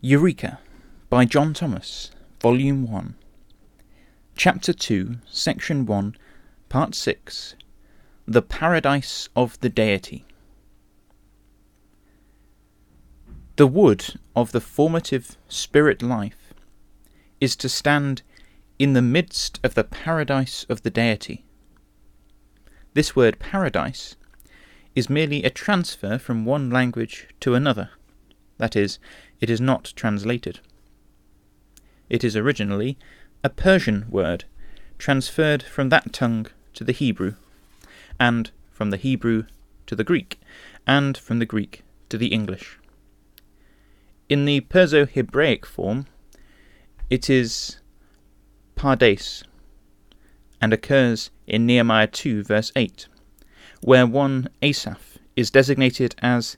Eureka by John Thomas, Volume 1, Chapter 2, Section 1, Part 6 The Paradise of the Deity. The wood of the formative spirit life is to stand in the midst of the paradise of the Deity. This word paradise is merely a transfer from one language to another. That is, it is not translated. It is originally a Persian word, transferred from that tongue to the Hebrew, and from the Hebrew to the Greek, and from the Greek to the English. In the Perso Hebraic form, it is Pardes, and occurs in Nehemiah 2, verse 8, where one Asaph is designated as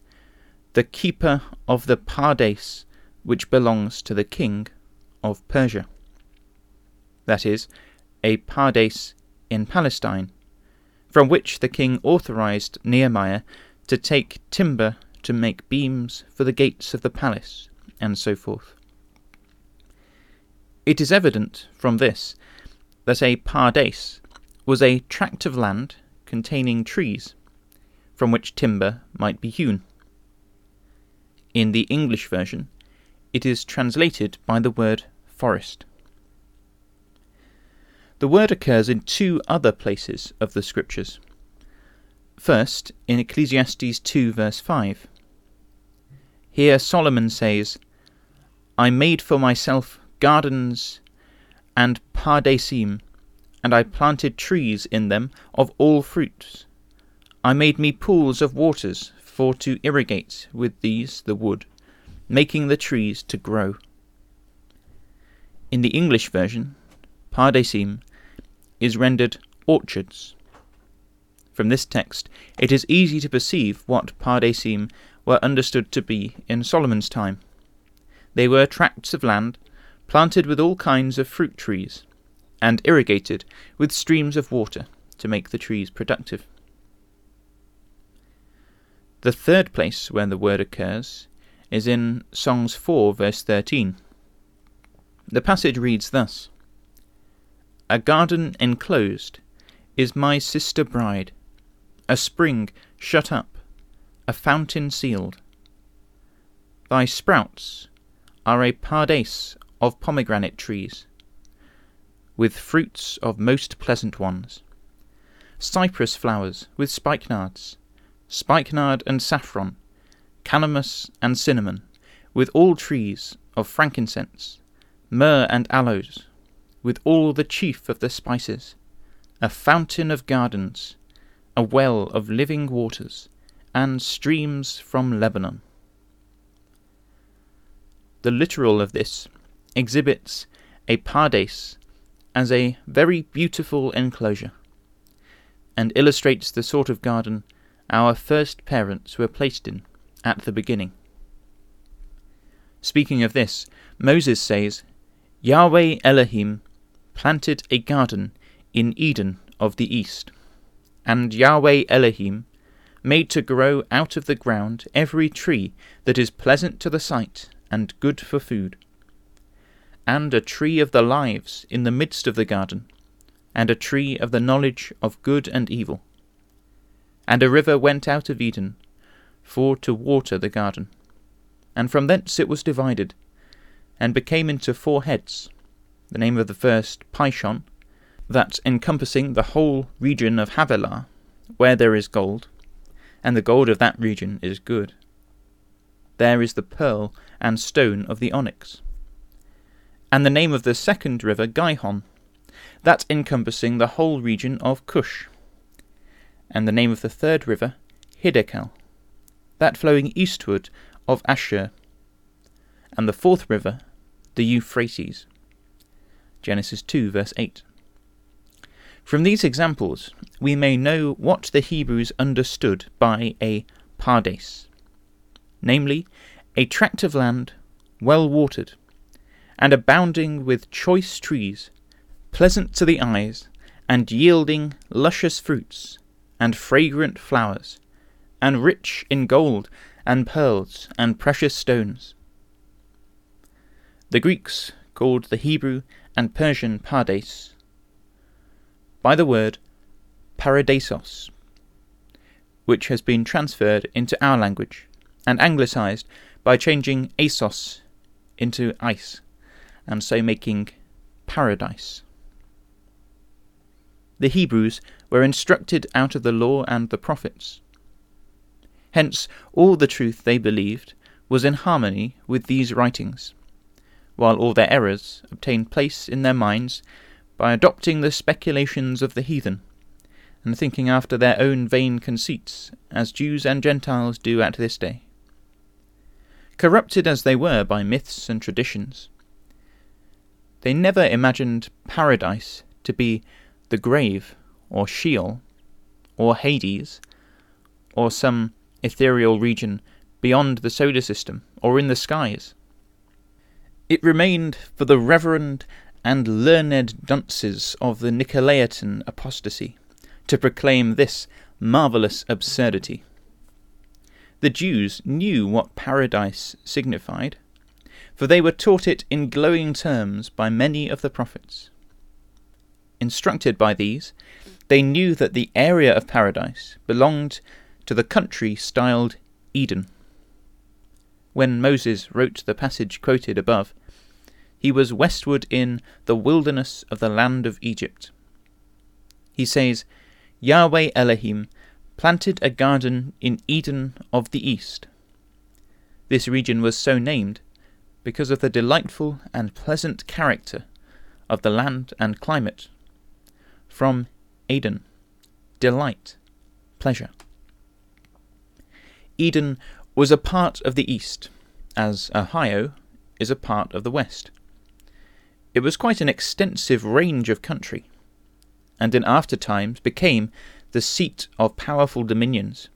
the keeper of the Pardes which belongs to the king of Persia. That is, a Pardes in Palestine, from which the king authorized Nehemiah to take timber to make beams for the gates of the palace, and so forth. It is evident from this that a Pardes was a tract of land containing trees, from which timber might be hewn. In the English version, it is translated by the word forest. The word occurs in two other places of the Scriptures. First, in Ecclesiastes 2, verse 5. Here Solomon says, I made for myself gardens and pardesim, and I planted trees in them of all fruits. I made me pools of waters for to irrigate with these the wood, making the trees to grow. In the English version, pardesim is rendered orchards. From this text, it is easy to perceive what pardesim were understood to be in Solomon's time. They were tracts of land planted with all kinds of fruit trees, and irrigated with streams of water to make the trees productive. The third place where the word occurs is in Songs 4, verse 13. The passage reads thus A garden enclosed is my sister bride, a spring shut up, a fountain sealed. Thy sprouts are a pardes of pomegranate trees, with fruits of most pleasant ones, cypress flowers with spikenards spikenard and saffron, calamus and cinnamon, with all trees of frankincense, myrrh and aloes, with all the chief of the spices, a fountain of gardens, a well of living waters, and streams from Lebanon. The literal of this exhibits a pardes as a very beautiful enclosure, and illustrates the sort of garden our first parents were placed in at the beginning. Speaking of this, Moses says, Yahweh Elohim planted a garden in Eden of the east, and Yahweh Elohim made to grow out of the ground every tree that is pleasant to the sight and good for food, and a tree of the lives in the midst of the garden, and a tree of the knowledge of good and evil. And a river went out of Eden, for to water the garden. And from thence it was divided, and became into four heads. The name of the first Pishon, that encompassing the whole region of Havilah, where there is gold, and the gold of that region is good. There is the pearl and stone of the onyx. And the name of the second river Gihon, that encompassing the whole region of Cush, and the name of the third river, Hiddekel, that flowing eastward of Ashur, and the fourth river, the Euphrates. Genesis 2, verse 8. From these examples, we may know what the Hebrews understood by a pardes, namely, a tract of land well watered, and abounding with choice trees, pleasant to the eyes, and yielding luscious fruits, and fragrant flowers, and rich in gold and pearls and precious stones. the Greeks called the Hebrew and Persian Pardes, by the word paradisos, which has been transferred into our language and anglicised by changing asos into ice, and so making paradise. The Hebrews were instructed out of the law and the prophets. Hence, all the truth they believed was in harmony with these writings, while all their errors obtained place in their minds by adopting the speculations of the heathen, and thinking after their own vain conceits, as Jews and Gentiles do at this day. Corrupted as they were by myths and traditions, they never imagined paradise to be the grave, or Sheol, or Hades, or some ethereal region beyond the solar system or in the skies. It remained for the reverend and learned dunces of the Nicolaitan apostasy to proclaim this marvellous absurdity. The Jews knew what paradise signified, for they were taught it in glowing terms by many of the prophets. Instructed by these, they knew that the area of paradise belonged to the country styled Eden. When Moses wrote the passage quoted above, he was westward in the wilderness of the land of Egypt. He says, Yahweh Elohim planted a garden in Eden of the east. This region was so named because of the delightful and pleasant character of the land and climate. From Eden, delight, pleasure. Eden was a part of the east, as Ohio is a part of the west. It was quite an extensive range of country, and in after times became the seat of powerful dominions.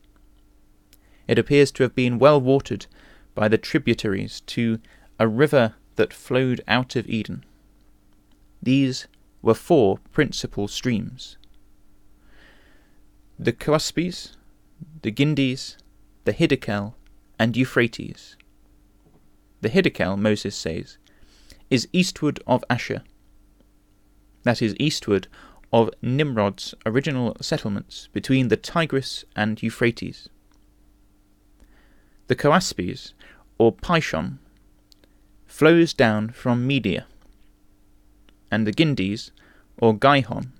It appears to have been well watered by the tributaries to a river that flowed out of Eden. These were four principal streams the Choaspes, the Gyndes, the Hiddekel, and Euphrates. The Hiddekel, Moses says, is eastward of Ashur. That is eastward of Nimrod's original settlements between the Tigris and Euphrates. The Choaspes, or Pishon, flows down from Media, and the Gyndes, or Gihon,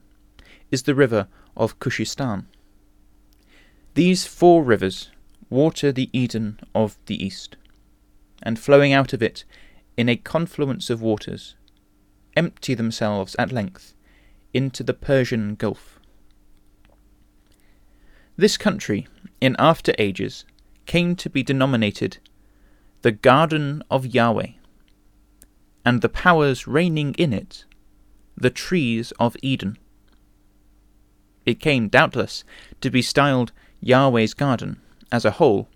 is the river of Cushistan. These four rivers water the Eden of the east, and flowing out of it in a confluence of waters, empty themselves at length into the Persian Gulf. This country, in after ages, came to be denominated the Garden of Yahweh, and the powers reigning in it, the trees of Eden. It came, doubtless, to be styled Yahweh's garden as a whole,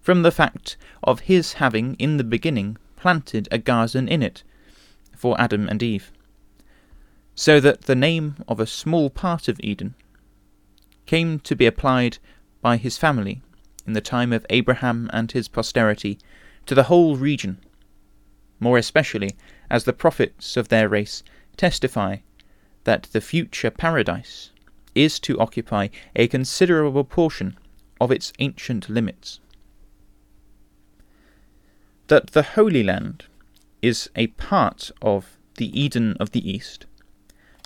from the fact of his having in the beginning planted a garden in it for Adam and Eve so that the name of a small part of Eden came to be applied by his family in the time of Abraham and his posterity to the whole region, more especially as the prophets of their race testify that the future paradise is to occupy a considerable portion of its ancient limits. That the Holy Land is a part of the Eden of the East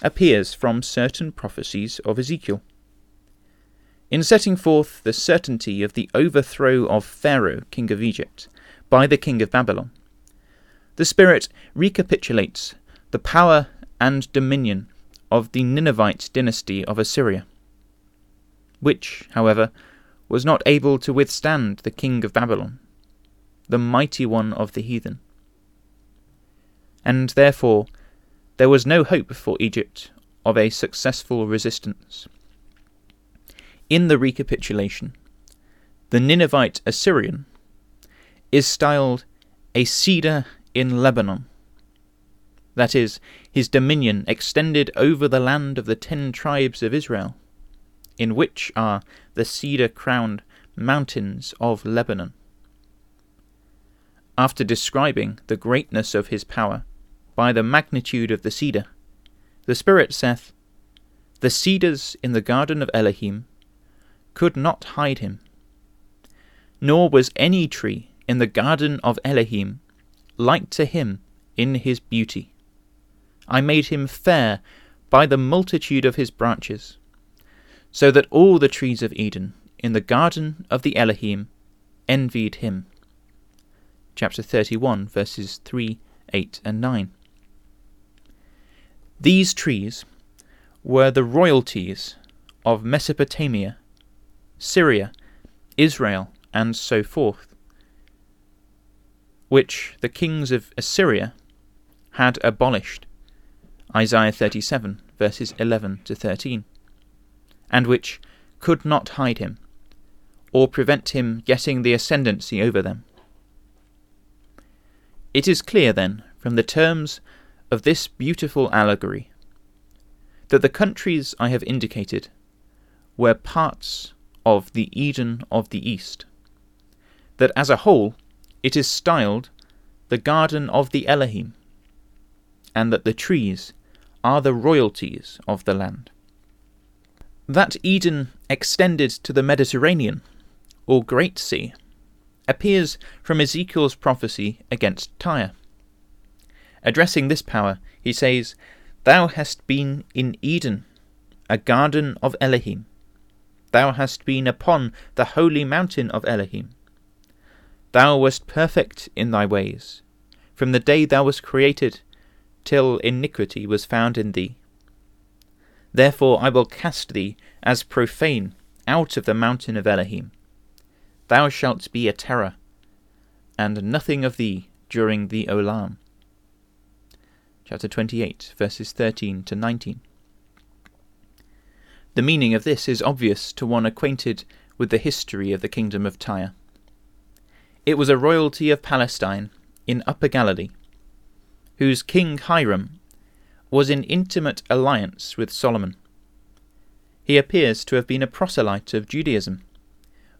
appears from certain prophecies of Ezekiel. In setting forth the certainty of the overthrow of Pharaoh, king of Egypt, by the king of Babylon, the Spirit recapitulates the power and dominion of the Ninevite dynasty of Assyria, which, however, was not able to withstand the king of Babylon, the mighty one of the heathen. And therefore there was no hope for Egypt of a successful resistance. In the recapitulation, the Ninevite Assyrian is styled a cedar in Lebanon. That is, his dominion extended over the land of the ten tribes of Israel, in which are the cedar crowned mountains of Lebanon. after describing the greatness of his power by the magnitude of the cedar, the Spirit saith, The cedars in the garden of Elohim could not hide him, nor was any tree in the garden of Elohim like to him in his beauty. I made him fair by the multitude of his branches, so that all the trees of Eden in the garden of the Elohim envied him. Chapter 31, verses 3, 8, and 9. These trees were the royalties of Mesopotamia, Syria, Israel, and so forth, which the kings of Assyria had abolished. Isaiah 37, verses 11 to 13, and which could not hide him, or prevent him getting the ascendancy over them. It is clear, then, from the terms of this beautiful allegory, that the countries I have indicated were parts of the Eden of the East, that as a whole it is styled the Garden of the Elohim, and that the trees are the royalties of the land. That Eden extended to the Mediterranean, or Great Sea, appears from Ezekiel's prophecy against Tyre. Addressing this power, he says, Thou hast been in Eden, a garden of Elohim. Thou hast been upon the holy mountain of Elohim. Thou wast perfect in thy ways, from the day thou wast created, till iniquity was found in thee. Therefore I will cast thee as profane out of the mountain of Elohim. Thou shalt be a terror, and nothing of thee during the Olam chapter 28, verses 13 to 19. The meaning of this is obvious to one acquainted with the history of the kingdom of Tyre. It was a royalty of Palestine in Upper Galilee, whose king Hiram was in intimate alliance with Solomon. He appears to have been a proselyte of Judaism,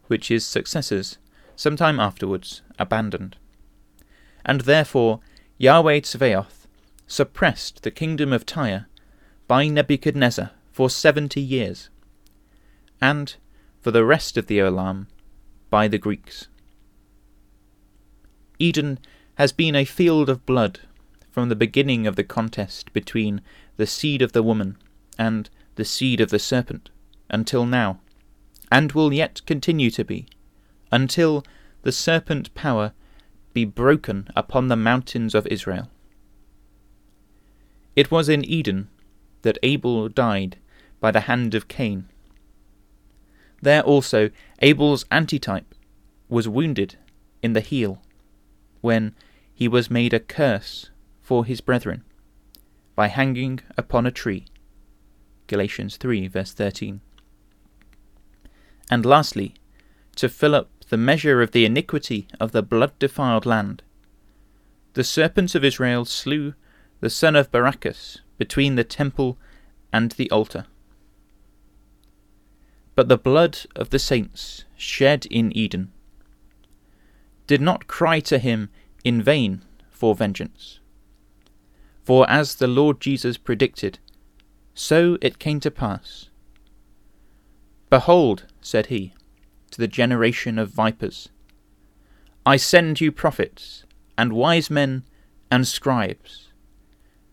which his successors, some time afterwards, abandoned. And therefore Yahweh Tzvaoth suppressed the kingdom of Tyre by Nebuchadnezzar for seventy years, and for the rest of the Olam by the Greeks. Eden has been a field of blood from the beginning of the contest between the seed of the woman and the seed of the serpent until now, and will yet continue to be, until the serpent power be broken upon the mountains of Israel. It was in Eden that Abel died by the hand of Cain. There also Abel's antitype was wounded in the heel, when he was made a curse his brethren, by hanging upon a tree. Galatians 3, verse 13. And lastly, to fill up the measure of the iniquity of the blood defiled land, the serpents of Israel slew the son of Barachas, between the temple and the altar. But the blood of the saints shed in Eden did not cry to him in vain for vengeance. For as the Lord Jesus predicted, so it came to pass. Behold, said he, to the generation of vipers, I send you prophets, and wise men, and scribes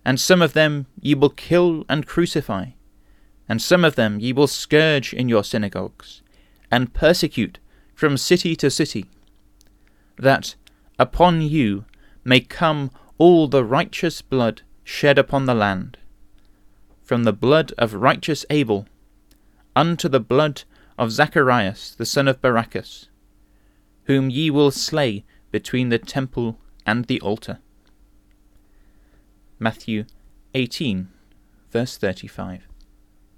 and some of them ye will kill and crucify, and some of them ye will scourge in your synagogues, and persecute from city to city, that upon you may come all the righteous blood shed upon the land, from the blood of righteous Abel unto the blood of Zacharias the son of Barachas, whom ye will slay between the temple and the altar. Matthew 18, verse 35.